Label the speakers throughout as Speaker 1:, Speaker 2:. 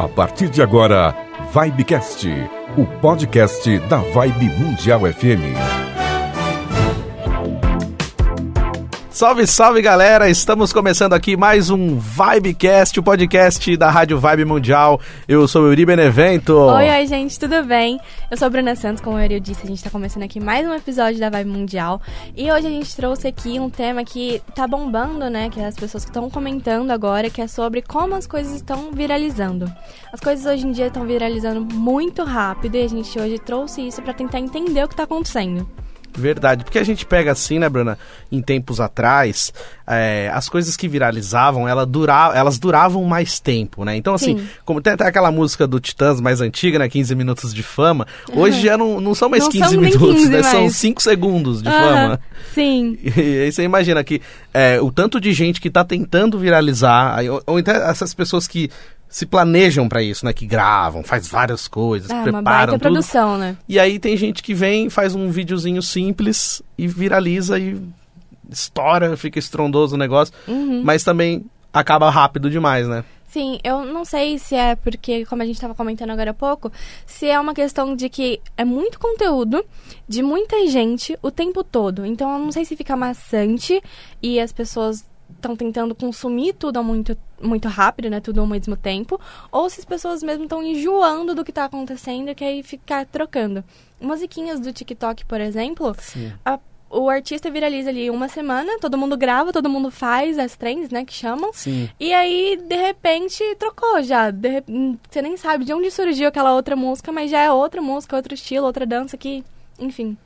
Speaker 1: A partir de agora, Vibecast, o podcast da Vibe Mundial FM.
Speaker 2: Salve, salve galera! Estamos começando aqui mais um Vibecast, o podcast da Rádio Vibe Mundial. Eu sou o Yuri Benevento.
Speaker 3: Oi, oi, gente, tudo bem? Eu sou a Bruna Santos, como Yuri disse, a gente tá começando aqui mais um episódio da Vibe Mundial. E hoje a gente trouxe aqui um tema que tá bombando, né? Que as pessoas estão comentando agora, que é sobre como as coisas estão viralizando. As coisas hoje em dia estão viralizando muito rápido e a gente hoje trouxe isso para tentar entender o que tá acontecendo.
Speaker 2: Verdade, porque a gente pega assim, né, Bruna, em tempos atrás, é, as coisas que viralizavam, ela dura, elas duravam mais tempo, né? Então, assim,
Speaker 3: Sim.
Speaker 2: como tem até aquela música do Titãs mais antiga, né, 15 minutos de fama, hoje já não, não são mais
Speaker 3: Não
Speaker 2: 15
Speaker 3: são
Speaker 2: minutos,
Speaker 3: 15
Speaker 2: né? São
Speaker 3: mais.
Speaker 2: 5 segundos de
Speaker 3: Aham,
Speaker 2: fama.
Speaker 3: Sim.
Speaker 2: E aí você imagina que é, o tanto de gente que tá tentando viralizar, ou, ou então essas pessoas que se planejam pra isso, né? Que gravam, faz várias coisas,
Speaker 3: É uma
Speaker 2: preparam
Speaker 3: baita
Speaker 2: tudo.
Speaker 3: produção, né?
Speaker 2: E aí tem gente que vem, faz um videozinho simples e viraliza e estoura, fica estrondoso o negócio,
Speaker 3: Uhum.
Speaker 2: mas também acaba rápido demais, né?
Speaker 3: Sim, eu não sei se é porque, como a gente estava comentando agora há pouco, se é uma questão de que é muito conteúdo de muita gente o tempo todo. Então eu não sei se fica maçante e as pessoas estão tentando consumir tudo muito, muito rápido, né? Tudo ao mesmo tempo. Ou se as pessoas mesmo estão enjoando do que está acontecendo e que aí ficar trocando. Musiquinhas do TikTok, por exemplo, a- o artista viraliza ali uma semana, todo mundo grava, todo mundo faz as trends, né? Que chamam.
Speaker 2: Sim.
Speaker 3: E aí, de repente, trocou já. De Você nem sabe de onde surgiu aquela outra música, mas já é outra música, outro estilo, outra dança que. Enfim.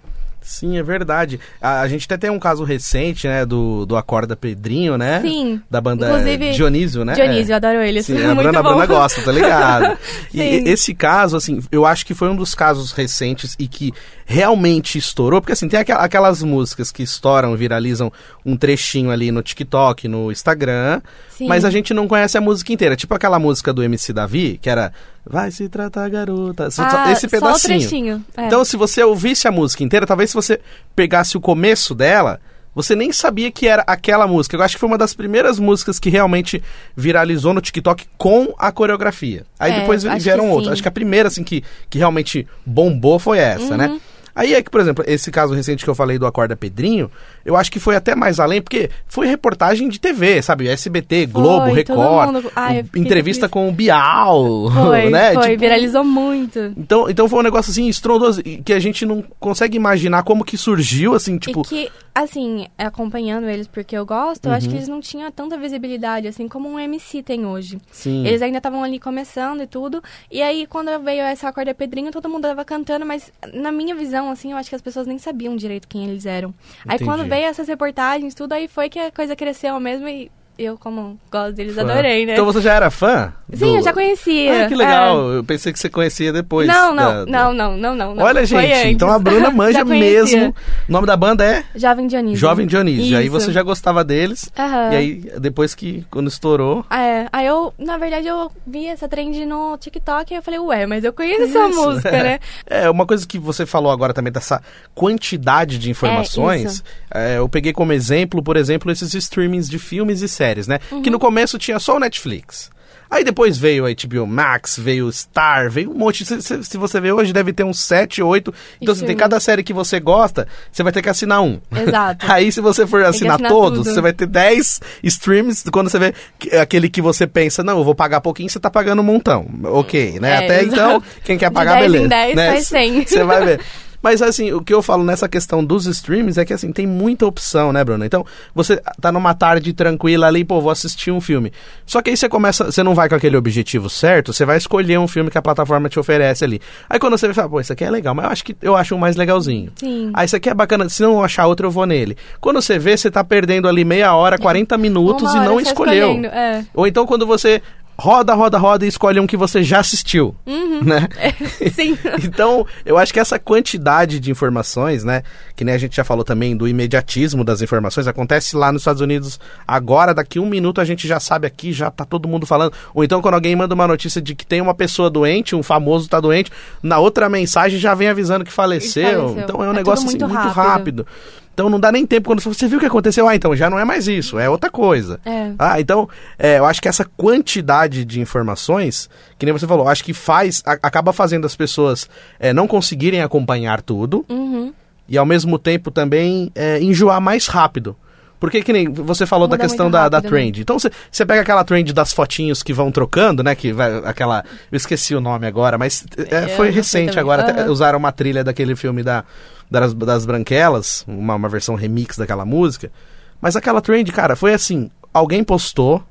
Speaker 2: Sim, é verdade. A, a gente até tem um caso recente, né, do, do Acorda Pedrinho, né?
Speaker 3: Sim.
Speaker 2: Da banda
Speaker 3: Inclusive,
Speaker 2: Dionísio, né?
Speaker 3: Dionísio, eu adoro ele.
Speaker 2: Sim,
Speaker 3: é
Speaker 2: a Bruna, a
Speaker 3: bom.
Speaker 2: Bruna gosta, tá ligado? e esse caso, assim, eu acho que foi um dos casos recentes e que realmente estourou, porque assim, tem aquelas músicas que estouram, viralizam um trechinho ali no TikTok, no Instagram,
Speaker 3: Sim.
Speaker 2: mas a gente não conhece a música inteira. Tipo aquela música do MC Davi, que era Vai se tratar garota, só-
Speaker 3: Ah,
Speaker 2: esse pedacinho.
Speaker 3: é.
Speaker 2: Então, se você ouvisse a música inteira, talvez se você pegasse o começo dela, você nem sabia que era aquela música. Eu acho que foi uma das primeiras músicas que realmente viralizou no TikTok com a coreografia. Aí
Speaker 3: É,
Speaker 2: depois vieram outras. Acho que a primeira, assim, que, que realmente bombou foi essa,
Speaker 3: Uhum.
Speaker 2: né? Aí é que, por exemplo, esse caso recente que eu falei do Acorda Pedrinho, eu acho que foi até mais além, porque foi reportagem de TV, sabe? SBT, Globo,
Speaker 3: Foi,
Speaker 2: Record,
Speaker 3: mundo- Ai,
Speaker 2: entrevista com o Bial,
Speaker 3: Foi,
Speaker 2: né?
Speaker 3: foi,
Speaker 2: Tipo,
Speaker 3: viralizou muito.
Speaker 2: então, então foi um negócio assim estrondoso que a gente não consegue imaginar como que surgiu, assim, tipo.
Speaker 3: E que, assim, acompanhando eles porque eu gosto, eu acho
Speaker 2: Uhum.
Speaker 3: que eles não tinham tanta visibilidade, assim, como um MC tem hoje.
Speaker 2: Sim.
Speaker 3: Eles ainda estavam ali começando e tudo. E aí, quando veio essa Acorda Pedrinho, todo mundo tava cantando, mas na minha visão, assim, eu acho que as pessoas nem sabiam direito quem eles eram. Aí
Speaker 2: Entendi.
Speaker 3: quando veio essas reportagens, tudo, aí foi que a coisa cresceu mesmo e eu, como gosto deles,
Speaker 2: Fã.
Speaker 3: adorei, né?
Speaker 2: Então você já era fã?
Speaker 3: Sim,
Speaker 2: do-
Speaker 3: eu já conhecia.
Speaker 2: Ah, que legal.
Speaker 3: É.
Speaker 2: Eu pensei que você conhecia depois.
Speaker 3: Não,
Speaker 2: da-
Speaker 3: não, não, não, não, não, não.
Speaker 2: Olha, gente,
Speaker 3: antes.
Speaker 2: então a Bruna manja mesmo. O nome da banda é
Speaker 3: Jovem Dionísio.
Speaker 2: Jovem Dionísio. Aí
Speaker 3: Isso.
Speaker 2: você já gostava deles.
Speaker 3: Aham.
Speaker 2: E aí, depois que, quando estourou.
Speaker 3: É, aí eu, na verdade, eu vi essa trend no TikTok e eu falei, ué, mas eu conheço essa
Speaker 2: Isso.
Speaker 3: música, né?
Speaker 2: É, uma coisa que você falou agora também, dessa quantidade de informações,
Speaker 3: isso.
Speaker 2: é, eu peguei como exemplo, por exemplo, esses streamings de filmes e séries, né?
Speaker 3: Uhum.
Speaker 2: Que no começo tinha só o Netflix. Aí depois veio a HBO Max, veio o Star, veio um monte. Se, se- se você ver hoje, deve ter uns 7, 8. Então, assim, tem cada série que você gosta, você vai ter que assinar um.
Speaker 3: Exato.
Speaker 2: Aí, se você for assinar,
Speaker 3: assinar
Speaker 2: todos,
Speaker 3: tudo.
Speaker 2: você vai ter 10 streams. Quando você vê que- aquele que você pensa, não, eu vou pagar pouquinho, você tá pagando um montão. Ok, né?
Speaker 3: É,
Speaker 2: Até
Speaker 3: exato.
Speaker 2: então, quem quer
Speaker 3: De
Speaker 2: pagar,
Speaker 3: 10 em
Speaker 2: beleza.
Speaker 3: 10
Speaker 2: né?
Speaker 3: faz 100.
Speaker 2: Você vai ver. Mas assim, o que eu falo nessa questão dos streams é que assim, tem muita opção, né, Bruno? Então, você tá numa tarde tranquila ali, pô, vou assistir um filme. Só que aí você começa, você não vai com aquele objetivo certo, você vai escolher um filme que a plataforma te oferece ali. Aí quando você fala, pô, isso aqui é legal, mas eu acho que eu acho um mais legalzinho.
Speaker 3: Sim.
Speaker 2: Ah, isso aqui é bacana, se não achar outro, eu vou nele. Quando você vê, você tá perdendo ali meia hora, 40 minutos e não
Speaker 3: só
Speaker 2: escolheu.
Speaker 3: é.
Speaker 2: Ou então quando você roda, roda, roda e escolhe um que você já assistiu,
Speaker 3: Uhum.
Speaker 2: né?
Speaker 3: Sim.
Speaker 2: Então, eu acho que essa quantidade de informações, né? Que nem a gente já falou também do imediatismo das informações, acontece lá nos Estados Unidos agora, daqui um minuto a gente já sabe aqui, já tá todo mundo falando. Ou então, quando alguém manda uma notícia de que tem uma pessoa doente, um famoso tá doente, na outra mensagem já vem avisando que faleceu.
Speaker 3: faleceu.
Speaker 2: Então é um
Speaker 3: É
Speaker 2: negócio assim,
Speaker 3: muito
Speaker 2: muito
Speaker 3: rápido.
Speaker 2: Então não dá nem tempo quando você viu o que aconteceu. Ah, então já não é mais isso, é outra coisa.
Speaker 3: É.
Speaker 2: Ah, então é, eu acho que essa quantidade de informações, que nem você falou, acho que faz, a- acaba fazendo as pessoas é, não conseguirem acompanhar tudo
Speaker 3: Uhum.
Speaker 2: e ao mesmo tempo também é, enjoar mais rápido. Porque que nem você falou
Speaker 3: Muda
Speaker 2: da questão da, da
Speaker 3: né?
Speaker 2: trend. Então você, pega aquela trend das fotinhos que vão trocando, né? Que vai aquela. Eu esqueci o nome agora, mas é,
Speaker 3: Eu
Speaker 2: foi recente agora. até
Speaker 3: Aham.
Speaker 2: Usaram uma trilha daquele filme da, das, das Branquelas, uma, uma versão remix daquela música. Mas aquela trend, cara, foi assim: alguém postou,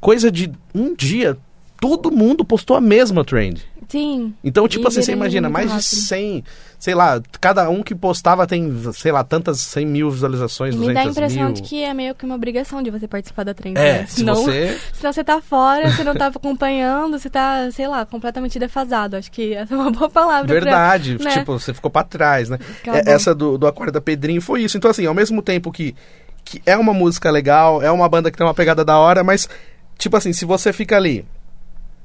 Speaker 2: coisa de um dia, todo mundo postou a mesma trend.
Speaker 3: Sim.
Speaker 2: Então, tipo
Speaker 3: E
Speaker 2: assim, você
Speaker 3: viraliza
Speaker 2: imagina, mais de
Speaker 3: rápido.
Speaker 2: 100, sei lá, cada um que postava tem, sei lá, tantas 100 mil visualizações,
Speaker 3: E me dá a
Speaker 2: 200
Speaker 3: impressão
Speaker 2: mil.
Speaker 3: de que é meio que uma obrigação de você participar da trend.
Speaker 2: É,
Speaker 3: né?
Speaker 2: se
Speaker 3: Senão,
Speaker 2: você...
Speaker 3: senão você tá fora, você não tá acompanhando, você tá, sei lá, completamente defasado. Acho que essa é uma boa palavra. pra-
Speaker 2: Verdade,
Speaker 3: né?
Speaker 2: tipo, você ficou pra trás, né?
Speaker 3: Acabou.
Speaker 2: É, essa do, do Acorda Pedrinho foi isso. Então, assim, ao mesmo tempo que, que é uma música legal, é uma banda que tem uma pegada da hora, mas, tipo assim, se você fica ali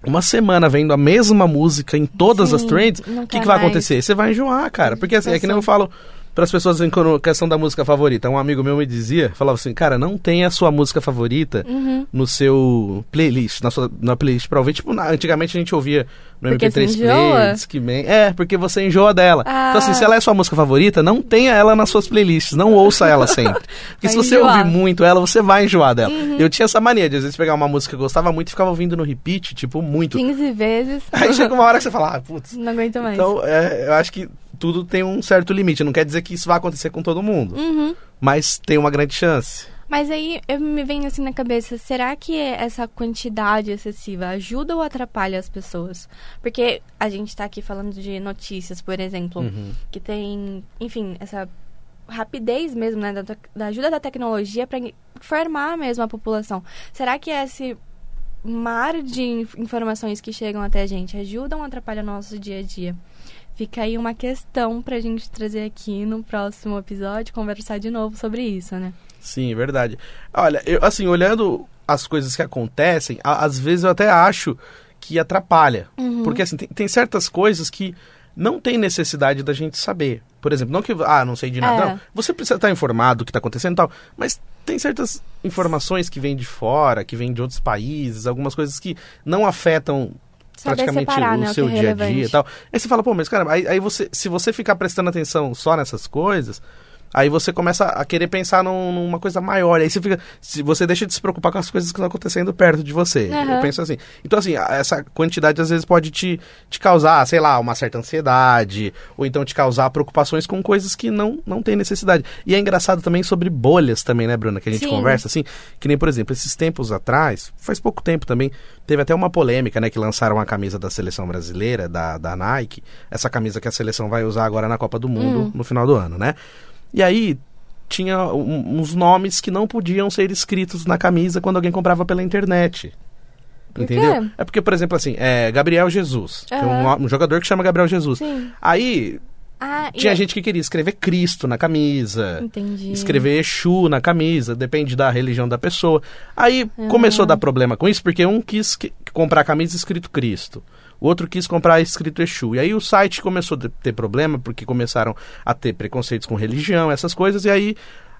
Speaker 2: uma semana vendo a mesma música em todas
Speaker 3: Sim,
Speaker 2: as trends, o que, que vai
Speaker 3: mais.
Speaker 2: acontecer? Você vai enjoar, cara. Porque assim, é que nem eu falo para as pessoas em questão da música favorita. Um amigo meu me dizia, falava assim, cara, não tem a sua música favorita
Speaker 3: Uhum.
Speaker 2: no seu playlist, na sua na playlist pra ouvir. Tipo, na- antigamente a gente ouvia no
Speaker 3: Porque
Speaker 2: MP3
Speaker 3: você enjoa?
Speaker 2: Play, Discman. É, porque você enjoa dela.
Speaker 3: Ah.
Speaker 2: Então assim, se ela é sua música favorita, não tenha ela nas suas playlists, não ouça ela sempre. Porque se você
Speaker 3: enjoar. Uhum.
Speaker 2: ouvir muito ela, você vai enjoar dela. Eu tinha essa mania de às vezes pegar uma música que eu gostava muito e ficava ouvindo no repeat, tipo, muito.
Speaker 3: 15 vezes.
Speaker 2: Aí chega uma hora que você fala, ah, putz.
Speaker 3: Não aguento mais.
Speaker 2: Então, é, eu acho que tudo tem um certo limite. Não quer dizer que isso vai acontecer com todo mundo,
Speaker 3: Uhum.
Speaker 2: mas tem uma grande chance.
Speaker 3: Mas aí eu me vem assim na cabeça, será que essa quantidade excessiva ajuda ou atrapalha as pessoas? Porque a gente tá aqui falando de notícias, por exemplo,
Speaker 2: Uhum.
Speaker 3: que tem, enfim, essa rapidez mesmo, né, da, da ajuda da tecnologia para informar mesmo a população. Será que esse mar de inf- informações que chegam até a gente ajudam ou atrapalham o nosso dia a dia? Fica aí uma questão pra gente trazer aqui no próximo episódio, conversar de novo sobre isso, né?
Speaker 2: Sim, verdade. Olha, eu, assim, olhando as coisas que acontecem, a- às vezes eu até acho que atrapalha.
Speaker 3: Uhum.
Speaker 2: Porque, assim, tem, tem certas coisas que não tem necessidade da gente saber. Por exemplo, não que, ah, não sei de nada.
Speaker 3: É.
Speaker 2: Não, você precisa estar informado do que está acontecendo e tal. Mas tem certas informações que vêm de fora, que vêm de outros países, algumas coisas que não afetam
Speaker 3: Saber
Speaker 2: praticamente
Speaker 3: separar,
Speaker 2: o
Speaker 3: né, o
Speaker 2: seu
Speaker 3: é
Speaker 2: dia a dia e tal. Aí você fala, pô, mas cara, aí, aí você, se você ficar prestando atenção só nessas coisas, aí você começa a querer pensar num- numa coisa maior. Aí você fica, se você deixa de se preocupar com as coisas que estão acontecendo perto de você.
Speaker 3: Aham.
Speaker 2: Eu penso assim. Então assim, essa quantidade às vezes pode te, te causar, sei lá, uma certa ansiedade, ou então te causar preocupações com coisas que não não tem necessidade. E é engraçado também sobre bolhas também, né, Bruna, que a gente
Speaker 3: Sim.
Speaker 2: conversa assim, que nem por exemplo, esses tempos atrás, faz pouco tempo também, teve até uma polêmica, né, que lançaram a camisa da seleção brasileira, da, da Nike, essa camisa que a seleção vai usar agora na Copa do Mundo
Speaker 3: Hum.
Speaker 2: no final do ano, né? E aí tinha um- uns nomes que não podiam ser escritos na camisa quando alguém comprava pela internet.
Speaker 3: Por
Speaker 2: entendeu?
Speaker 3: quê?
Speaker 2: É porque, por exemplo, assim, é Gabriel Jesus, que é um, um jogador que chama Gabriel Jesus.
Speaker 3: Sim.
Speaker 2: Aí
Speaker 3: Ah, e
Speaker 2: tinha
Speaker 3: eu-
Speaker 2: gente que queria escrever Cristo na camisa
Speaker 3: Entendi.
Speaker 2: escrever Exu na camisa, depende da religião da pessoa. Aí
Speaker 3: Ah.
Speaker 2: começou a dar problema com isso, porque um quis que- comprar a camisa escrito Cristo, o outro quis comprar escrito Exu. E aí o site começou a ter problema, porque começaram a ter preconceitos com religião, essas coisas, e aí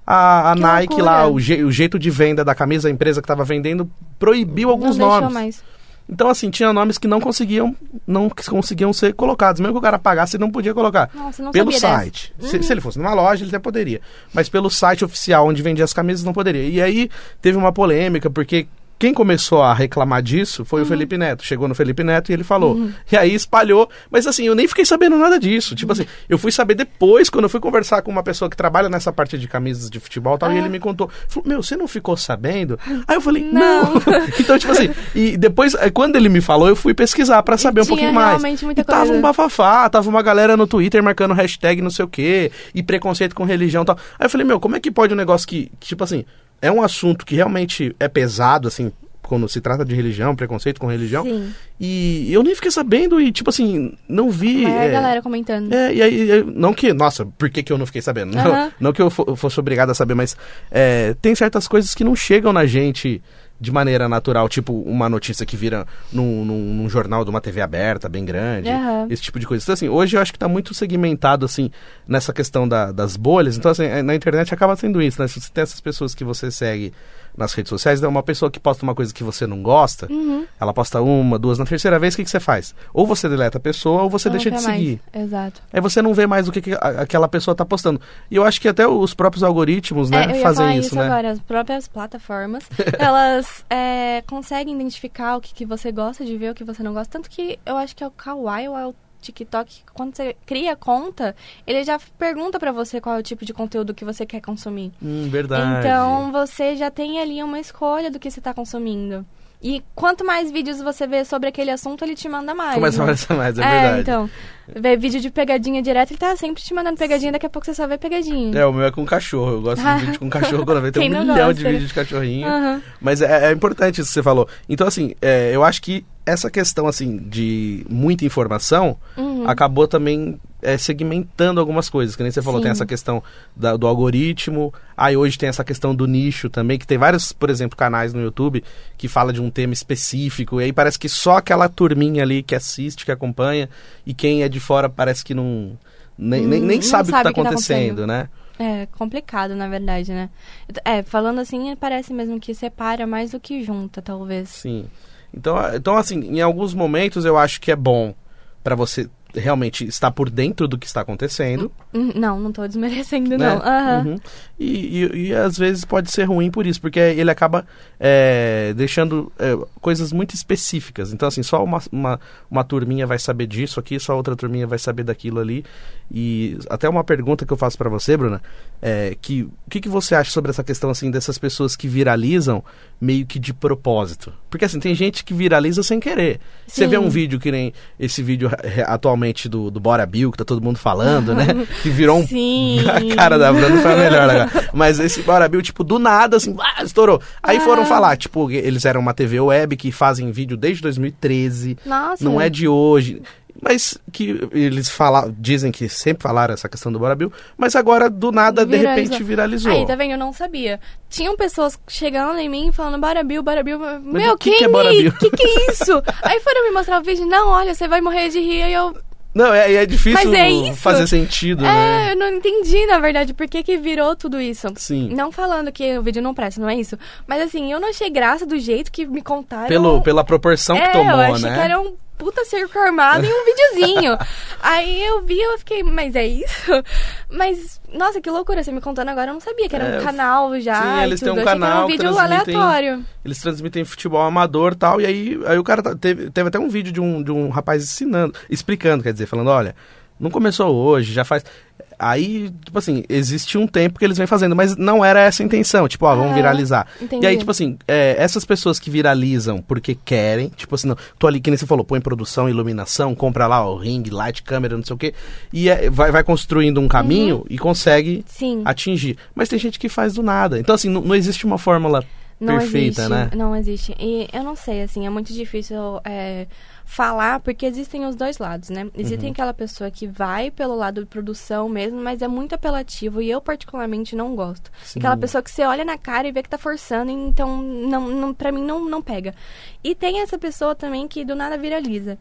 Speaker 2: a, a Nike
Speaker 3: loucura.
Speaker 2: lá, o, je- o jeito de venda da camisa, a empresa que estava vendendo, proibiu alguns
Speaker 3: não
Speaker 2: nomes.
Speaker 3: mais.
Speaker 2: Então, assim, tinha nomes que não conseguiam, não conseguiam ser colocados. Mesmo que o cara pagasse, ele não podia colocar
Speaker 3: Nossa, não
Speaker 2: pelo site. Se, se ele fosse numa loja, ele até poderia. Mas pelo site oficial onde vendia as camisas, não poderia. E aí teve uma polêmica, porque quem começou a reclamar disso foi o
Speaker 3: Uhum.
Speaker 2: Felipe Neto. Chegou no Felipe Neto e ele falou. E aí espalhou. Mas assim, eu nem fiquei sabendo nada disso. Tipo assim, eu fui saber depois, quando eu fui conversar com uma pessoa que trabalha nessa parte de camisas de futebol e tal, e
Speaker 3: Ah.
Speaker 2: ele me contou. Falou, meu, você não ficou sabendo? Aí eu falei, não.
Speaker 3: Não.
Speaker 2: então, tipo assim, e depois, eh, quando ele me falou, eu fui pesquisar pra saber um
Speaker 3: tinha
Speaker 2: pouquinho mais.
Speaker 3: muita
Speaker 2: e tava
Speaker 3: coisa.
Speaker 2: um bafafá, tava uma galera no Twitter marcando hashtag não sei o quê, e preconceito com religião e tal. Aí eu falei, meu, como é que pode um negócio que, tipo assim, é um assunto que realmente é pesado, assim, quando se trata de religião, preconceito com religião,
Speaker 3: Sim.
Speaker 2: e eu nem fiquei sabendo e, tipo assim, não vi...
Speaker 3: A
Speaker 2: é,
Speaker 3: galera comentando.
Speaker 2: é, e aí, não que, nossa, por que, que eu não fiquei sabendo? Não, não que eu fosse obrigado a saber, mas é, tem certas coisas que não chegam na gente de maneira natural, tipo uma notícia que vira num, num, num jornal de uma TV aberta, bem grande,
Speaker 3: Aham.
Speaker 2: esse tipo de coisa. Então, assim, hoje eu acho que tá muito segmentado, assim, nessa questão da- das bolhas. Então, assim, eh, na internet acaba sendo isso, né? Se você tem essas pessoas que você segue nas redes sociais, então uma pessoa que posta uma coisa que você não gosta,
Speaker 3: Uhum.
Speaker 2: ela posta uma, duas, na terceira vez, o que, que você faz? Ou você deleta a pessoa, ou você
Speaker 3: não
Speaker 2: deixa de
Speaker 3: quero mais.
Speaker 2: seguir.
Speaker 3: Exato.
Speaker 2: Aí você não vê mais o que, que a- aquela pessoa tá postando. E eu acho que até os próprios algoritmos, né,
Speaker 3: É,
Speaker 2: fazem isso,
Speaker 3: isso
Speaker 2: né?
Speaker 3: agora. As próprias plataformas, elas é, conseguem identificar o que, que você gosta de ver, o que você não gosta. Tanto que eu acho que é o Kawaii ou é o TikTok, quando você cria a conta, ele já pergunta pra você qual é o tipo de conteúdo que você quer consumir.
Speaker 2: Hum, verdade.
Speaker 3: Então, você já tem ali uma escolha do que você tá consumindo. E quanto mais vídeos você vê sobre aquele assunto, ele te manda mais.
Speaker 2: Começa a
Speaker 3: né?
Speaker 2: aparecer mais, é,
Speaker 3: É,
Speaker 2: verdade.
Speaker 3: então. Ver vídeo de pegadinha direto, ele tá sempre te mandando pegadinha, daqui a pouco você só vê pegadinha.
Speaker 2: É, o meu é com cachorro. Eu gosto de vídeo com cachorro quando vejo. Tem um milhão de
Speaker 3: gosta, né?
Speaker 2: vídeos de cachorrinho.
Speaker 3: Aham.
Speaker 2: Mas é, é importante isso que você falou. Então, assim, é, eu acho que essa questão, assim, de muita informação
Speaker 3: Uhum.
Speaker 2: acabou também é, segmentando algumas coisas. Que nem você falou,
Speaker 3: Sim.
Speaker 2: tem essa questão da- do algoritmo. Aí hoje tem essa questão do nicho também, que tem vários, por exemplo, canais no YouTube que fala de um tema específico. E aí parece que só aquela turminha ali que assiste, que acompanha, e quem é de fora parece que não. Nem, nem,
Speaker 3: Hum,
Speaker 2: nem
Speaker 3: não
Speaker 2: sabe, o que
Speaker 3: sabe
Speaker 2: tá acontecendo,
Speaker 3: acontecendo.
Speaker 2: né?
Speaker 3: É complicado, na verdade, né? É, falando assim, parece mesmo que separa mais do que junta, talvez.
Speaker 2: Sim. Então, então, assim, em alguns momentos eu acho que é bom pra você realmente estar por dentro do que está acontecendo.
Speaker 3: Hum, Não, não tô desmerecendo,
Speaker 2: né?
Speaker 3: não. Aham.
Speaker 2: Uhum. E, e, e às vezes pode ser ruim por isso, porque ele acaba é, deixando é, coisas muito específicas. Então, assim, só uma, uma, uma turminha vai saber disso aqui, só outra turminha vai saber daquilo ali. E até uma pergunta que eu faço pra você, Bruna, é que o que, que você acha sobre essa questão, assim, dessas pessoas que viralizam meio que de propósito? Porque, assim, tem gente que viraliza sem querer. Você
Speaker 3: Sim.
Speaker 2: vê um vídeo que nem esse vídeo eh, atualmente do, do Bora Bill, que tá todo mundo falando, né? Que virou um
Speaker 3: Sim.
Speaker 2: a cara da Bruna foi a melhor agora. Mas esse Bora Bill, tipo, do nada, assim, ah, estourou. Aí
Speaker 3: Ah.
Speaker 2: foram falar, tipo, eles eram uma TV web que fazem vídeo desde 2013,
Speaker 3: Nossa.
Speaker 2: não é de hoje. Mas que eles falam, dizem que sempre falaram essa questão do Bora Bill, mas agora, do nada, de repente, viralizou.
Speaker 3: Aí, tá vendo? Eu não sabia. Tinham pessoas chegando em mim falando Barabil, Barabil. Meu,
Speaker 2: o que
Speaker 3: quem
Speaker 2: que é Bora Bill?
Speaker 3: que que é isso? Aí foram me mostrar o vídeo. Não, olha, você vai morrer de rir. Aí eu...
Speaker 2: Não, é, é difícil
Speaker 3: é
Speaker 2: fazer sentido,
Speaker 3: É,
Speaker 2: né?
Speaker 3: eu não entendi, na verdade, por que que virou tudo isso.
Speaker 2: Sim.
Speaker 3: Não falando que o vídeo não presta, não é isso. Mas assim, eu não achei graça do jeito que me contaram.
Speaker 2: Pelo, pela proporção
Speaker 3: é,
Speaker 2: que tomou,
Speaker 3: eu achei
Speaker 2: né?
Speaker 3: que era um puta circo armado e um videozinho. Aí eu vi, eu fiquei, mas é isso? Mas, nossa, que loucura, você me contando agora, eu não sabia que era
Speaker 2: É,
Speaker 3: um canal já.
Speaker 2: sim, eles têm um canal
Speaker 3: um vídeo aleatório.
Speaker 2: Eles transmitem futebol amador e tal, e aí, aí o cara tá- teve, teve até um vídeo de um, de um rapaz ensinando, explicando, quer dizer, falando, olha, não começou hoje, já faz. Aí, tipo assim, existe um tempo que eles vêm fazendo, mas não era essa a intenção, tipo, ó, vamos
Speaker 3: Ah,
Speaker 2: viralizar.
Speaker 3: entendi.
Speaker 2: E aí, tipo assim, é, essas pessoas que viralizam porque querem, tipo assim, não, tô ali, que nem você falou, põe produção, iluminação, compra lá o ring, light, câmera, não sei o quê, e é, vai, vai construindo um caminho e consegue
Speaker 3: Sim.
Speaker 2: atingir. Mas tem gente que faz do nada. Então, assim, não, não existe uma fórmula
Speaker 3: Não
Speaker 2: perfeita,
Speaker 3: existe,
Speaker 2: né?
Speaker 3: Não existe. E eu não sei, assim, é muito difícil é, falar, porque existem os dois lados, né?
Speaker 2: Uhum.
Speaker 3: Existem aquela pessoa que vai pelo lado de produção mesmo, mas é muito apelativo e eu particularmente não gosto.
Speaker 2: Sim.
Speaker 3: Aquela pessoa que você olha na cara e vê que tá forçando, então não, não, pra mim não, não pega. E tem essa pessoa também que do nada viraliza.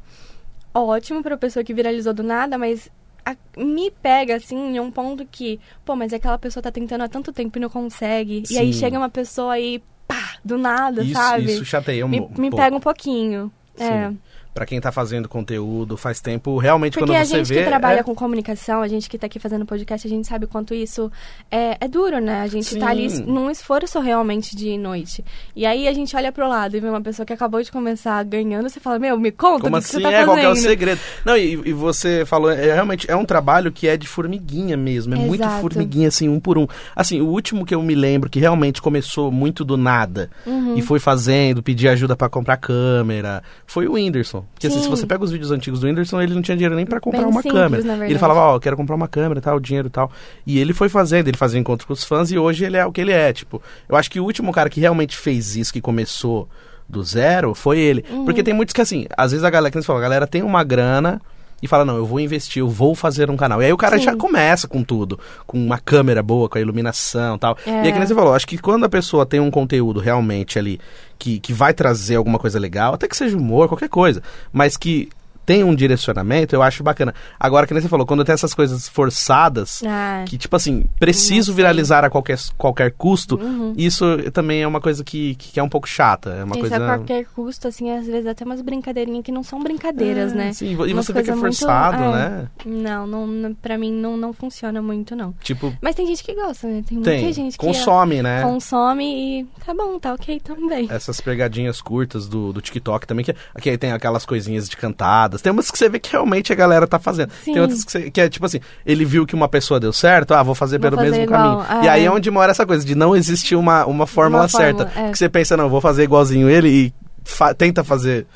Speaker 3: Ótimo pra pessoa que viralizou do nada, mas a- me pega, assim, em um ponto que, pô, mas aquela pessoa tá tentando há tanto tempo e não consegue. E aí
Speaker 2: Sim.
Speaker 3: chega uma pessoa e pá, do nada,
Speaker 2: Isso,
Speaker 3: sabe?
Speaker 2: isso chateia um,
Speaker 3: me, me
Speaker 2: pouco.
Speaker 3: pega um pouquinho. É.
Speaker 2: Pra quem tá fazendo conteúdo faz tempo, realmente
Speaker 3: Porque
Speaker 2: quando
Speaker 3: a
Speaker 2: você
Speaker 3: gente
Speaker 2: vê.
Speaker 3: que trabalha
Speaker 2: é-
Speaker 3: com comunicação, a gente que tá aqui fazendo podcast, a gente sabe o quanto isso é, é duro, né? A gente
Speaker 2: Sim.
Speaker 3: tá ali num esforço realmente de noite. E aí a gente olha pro lado e vê uma pessoa que acabou de começar ganhando, você fala, meu, me conta
Speaker 2: Como assim?
Speaker 3: você tá
Speaker 2: é, qual que é o
Speaker 3: fazendo.
Speaker 2: segredo? Não, e, e você falou, é, realmente é um trabalho que é de formiguinha mesmo. É muito
Speaker 3: Exato.
Speaker 2: formiguinha, assim, um por um. Assim, o último que eu me lembro que realmente começou muito do nada
Speaker 3: Uhum.
Speaker 2: e foi fazendo, pedir ajuda pra comprar câmera, foi o Whindersson. Porque assim, se você pega os vídeos antigos do Whindersson, ele não tinha dinheiro nem pra comprar
Speaker 3: Bem
Speaker 2: uma
Speaker 3: simples,
Speaker 2: câmera. ele falava, ó, eu quero comprar uma câmera, tal, dinheiro e tal. E ele foi fazendo, ele fazia encontro com os fãs e hoje ele é o que ele é. Tipo, eu acho que o último cara que realmente fez isso, que começou do zero, foi ele.
Speaker 3: Uhum.
Speaker 2: Porque tem muitos que, assim, às vezes a galera, que você falou, a galera tem uma grana e fala, não, eu vou investir, eu vou fazer um canal. E aí o cara
Speaker 3: Sim.
Speaker 2: já começa com tudo, com uma câmera boa, com a iluminação e tal.
Speaker 3: É.
Speaker 2: E aí, que nem você falou, acho que quando a pessoa tem um conteúdo realmente ali que, que vai trazer alguma coisa legal, até que seja humor, qualquer coisa, mas que tem um direcionamento, eu acho bacana. Agora, que nem você falou, quando tem essas coisas forçadas,
Speaker 3: Ah,
Speaker 2: que tipo assim, preciso viralizar a qualquer, qualquer custo,
Speaker 3: Uhum.
Speaker 2: isso também é uma coisa que, que é um pouco chata. É uma
Speaker 3: Isso
Speaker 2: coisa.
Speaker 3: a qualquer custo, assim, às vezes até umas brincadeirinhas que não são brincadeiras,
Speaker 2: É,
Speaker 3: né?
Speaker 2: Sim, e você vê que é
Speaker 3: coisas muito-
Speaker 2: forçado,
Speaker 3: é.
Speaker 2: né?
Speaker 3: Não, não, pra mim não, não funciona muito, não.
Speaker 2: Tipo,
Speaker 3: Mas tem gente que gosta, né? Tem,
Speaker 2: tem.
Speaker 3: muita gente que
Speaker 2: consome, né?
Speaker 3: consome e tá bom, tá ok também.
Speaker 2: Essas pegadinhas curtas do, do TikTok também, que, que aí tem aquelas coisinhas de cantadas. Tem umas que você vê que realmente a galera tá fazendo.
Speaker 3: Sim.
Speaker 2: Tem outras que, você- que é tipo assim, ele viu que uma pessoa deu certo, ah, vou fazer
Speaker 3: Vou
Speaker 2: pelo
Speaker 3: fazer
Speaker 2: mesmo
Speaker 3: igual,
Speaker 2: caminho.
Speaker 3: é.
Speaker 2: E aí é onde mora essa coisa de não existir uma, uma fórmula
Speaker 3: Uma
Speaker 2: certa.
Speaker 3: fórmula, é.
Speaker 2: Que você pensa, não, vou fazer igualzinho ele e fa- tenta fazer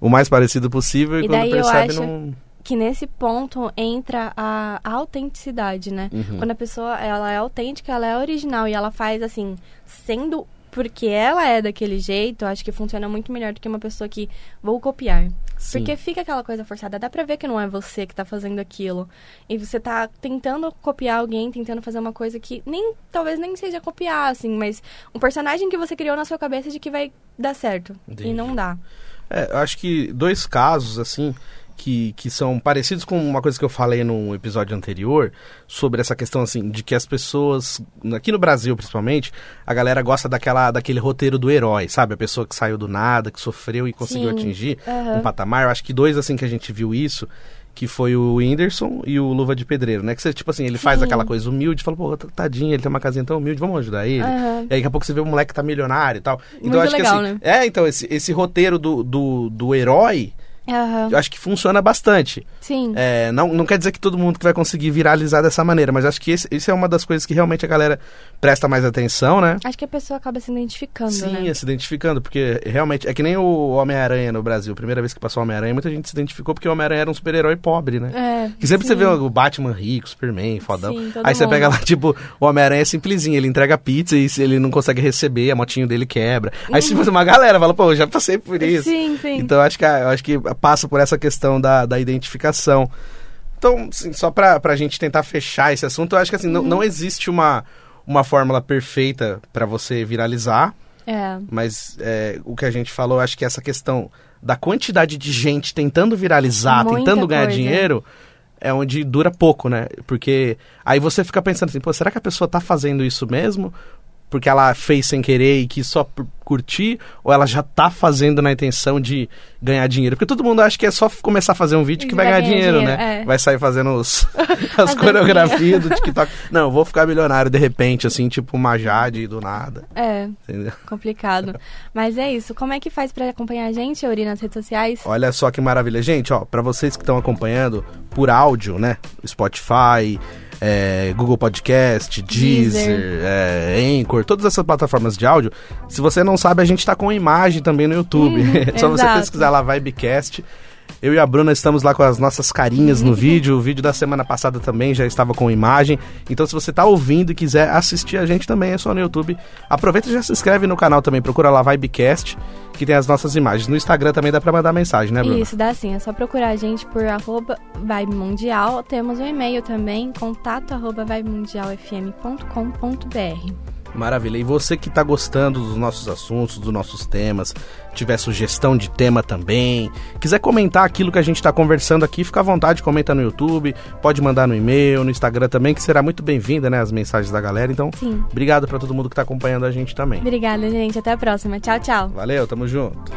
Speaker 2: o mais parecido possível e,
Speaker 3: E
Speaker 2: quando percebe
Speaker 3: acho-
Speaker 2: não.
Speaker 3: Que nesse ponto entra a, a autenticidade, né?
Speaker 2: Uhum.
Speaker 3: Quando a pessoa ela é autêntica, ela é original e ela faz assim, sendo porque ela é daquele jeito, eu acho que funciona muito melhor do que uma pessoa que vou copiar.
Speaker 2: Sim.
Speaker 3: Porque fica aquela coisa forçada, dá pra ver que não é você que tá fazendo aquilo. E você tá tentando copiar alguém, tentando fazer uma coisa que nem talvez nem seja copiar, assim, mas um personagem que você criou na sua cabeça de que vai dar certo.
Speaker 2: Entendi.
Speaker 3: E não dá.
Speaker 2: É, eu acho que dois casos, assim, que, que são parecidos com uma coisa que eu falei no episódio anterior, sobre essa questão, assim, de que as pessoas, aqui no Brasil principalmente, a galera gosta daquela, daquele roteiro do herói, sabe? A pessoa que saiu do nada, que sofreu e conseguiu
Speaker 3: Sim.
Speaker 2: atingir
Speaker 3: Aham.
Speaker 2: um patamar. Eu acho que dois, assim, que a gente viu isso, que foi o Whindersson e o Luva de Pedreiro, né? Que você, tipo assim, ele faz
Speaker 3: Sim.
Speaker 2: aquela coisa humilde, fala, pô, tadinho, ele tem uma casinha tão humilde, vamos ajudar ele.
Speaker 3: Aham.
Speaker 2: E aí daqui a pouco você vê o moleque que tá milionário e tal. Então
Speaker 3: Muito
Speaker 2: eu acho
Speaker 3: legal,
Speaker 2: que assim.
Speaker 3: né?
Speaker 2: É, então, esse, esse roteiro do, do, do herói,
Speaker 3: Aham.
Speaker 2: eu acho que funciona bastante.
Speaker 3: Sim.
Speaker 2: É, não, não quer dizer que todo mundo que vai conseguir viralizar dessa maneira, mas acho que esse, esse é uma das coisas que realmente a galera presta mais atenção, né?
Speaker 3: Acho que a pessoa acaba se identificando,
Speaker 2: Sim,
Speaker 3: né?
Speaker 2: se identificando, porque realmente é que nem o Homem-Aranha no Brasil. Primeira vez que passou o Homem-Aranha, muita gente se identificou porque o Homem-Aranha era um super-herói pobre, né?
Speaker 3: É,
Speaker 2: Que sempre você
Speaker 3: sim.
Speaker 2: vê o Batman rico, Superman, fodão.
Speaker 3: Sim,
Speaker 2: Aí você
Speaker 3: mundo.
Speaker 2: pega lá, tipo, o Homem-Aranha é simplesinho, ele entrega pizza e ele não consegue receber, a motinha dele quebra. Aí tipo, uma galera fala, pô, eu já passei por isso.
Speaker 3: Uhum. Sim, sim.
Speaker 2: Então acho que, acho que passa por essa questão da, da identificação. Então, assim, só pra, pra gente tentar fechar esse assunto, eu acho que assim,
Speaker 3: Uhum.
Speaker 2: não, não existe uma, uma fórmula perfeita pra você viralizar,
Speaker 3: É.
Speaker 2: mas é, o que a gente falou, eu acho que essa questão da quantidade de gente tentando viralizar,
Speaker 3: Muita
Speaker 2: tentando ganhar
Speaker 3: coisa.
Speaker 2: dinheiro, é onde dura pouco, né? Porque aí você fica pensando assim, pô, será que a pessoa tá fazendo isso mesmo? Porque ela fez sem querer e quis só curtir? Ou ela já tá fazendo na intenção de ganhar dinheiro? Porque todo mundo acha que é só começar a fazer um vídeo que vai, ganhar, dinheiro, né?
Speaker 3: é.
Speaker 2: Vai sair fazendo os, as
Speaker 3: As
Speaker 2: coreografias do TikTok. Não, eu vou ficar milionário de repente, assim, tipo uma Jade do nada.
Speaker 3: É,
Speaker 2: Entendeu?
Speaker 3: complicado. Mas é isso. Como é que faz pra acompanhar a gente, Ori, nas redes sociais?
Speaker 2: Olha só que maravilha. Gente, ó, pra vocês que estão acompanhando por áudio, né? Spotify, é, Google Podcast, Deezer,
Speaker 3: Deezer.
Speaker 2: é, Anchor, todas essas plataformas de áudio. Se você não sabe, a gente tá com imagem também no YouTube.
Speaker 3: Uhum,
Speaker 2: Só você
Speaker 3: exato.
Speaker 2: pesquisar lá, Vibecast. Eu e a Bruna estamos lá com as nossas carinhas no vídeo. O vídeo da semana passada também já estava com imagem. Então, se você tá ouvindo e quiser assistir a gente também, é só no YouTube. Aproveita e já se inscreve no canal também. Procura lá Vibecast, que tem as nossas imagens. No Instagram também dá pra mandar mensagem, né, Bruna?
Speaker 3: Isso, dá sim. É só procurar a gente por arroba Vibe Mundial. Temos um e-mail também, contato arroba vibemundialfm.com.br.
Speaker 2: Maravilha. E você que está gostando dos nossos assuntos, dos nossos temas, tiver sugestão de tema também, quiser comentar aquilo que a gente está conversando aqui, fica à vontade, comenta no YouTube, pode mandar no e-mail, no Instagram também, que será muito bem-vinda, né, as mensagens da galera. Então,
Speaker 3: Sim.
Speaker 2: obrigado para todo mundo que está acompanhando a gente também.
Speaker 3: Obrigada, gente. Até a próxima. Tchau, tchau.
Speaker 2: Valeu, tamo junto.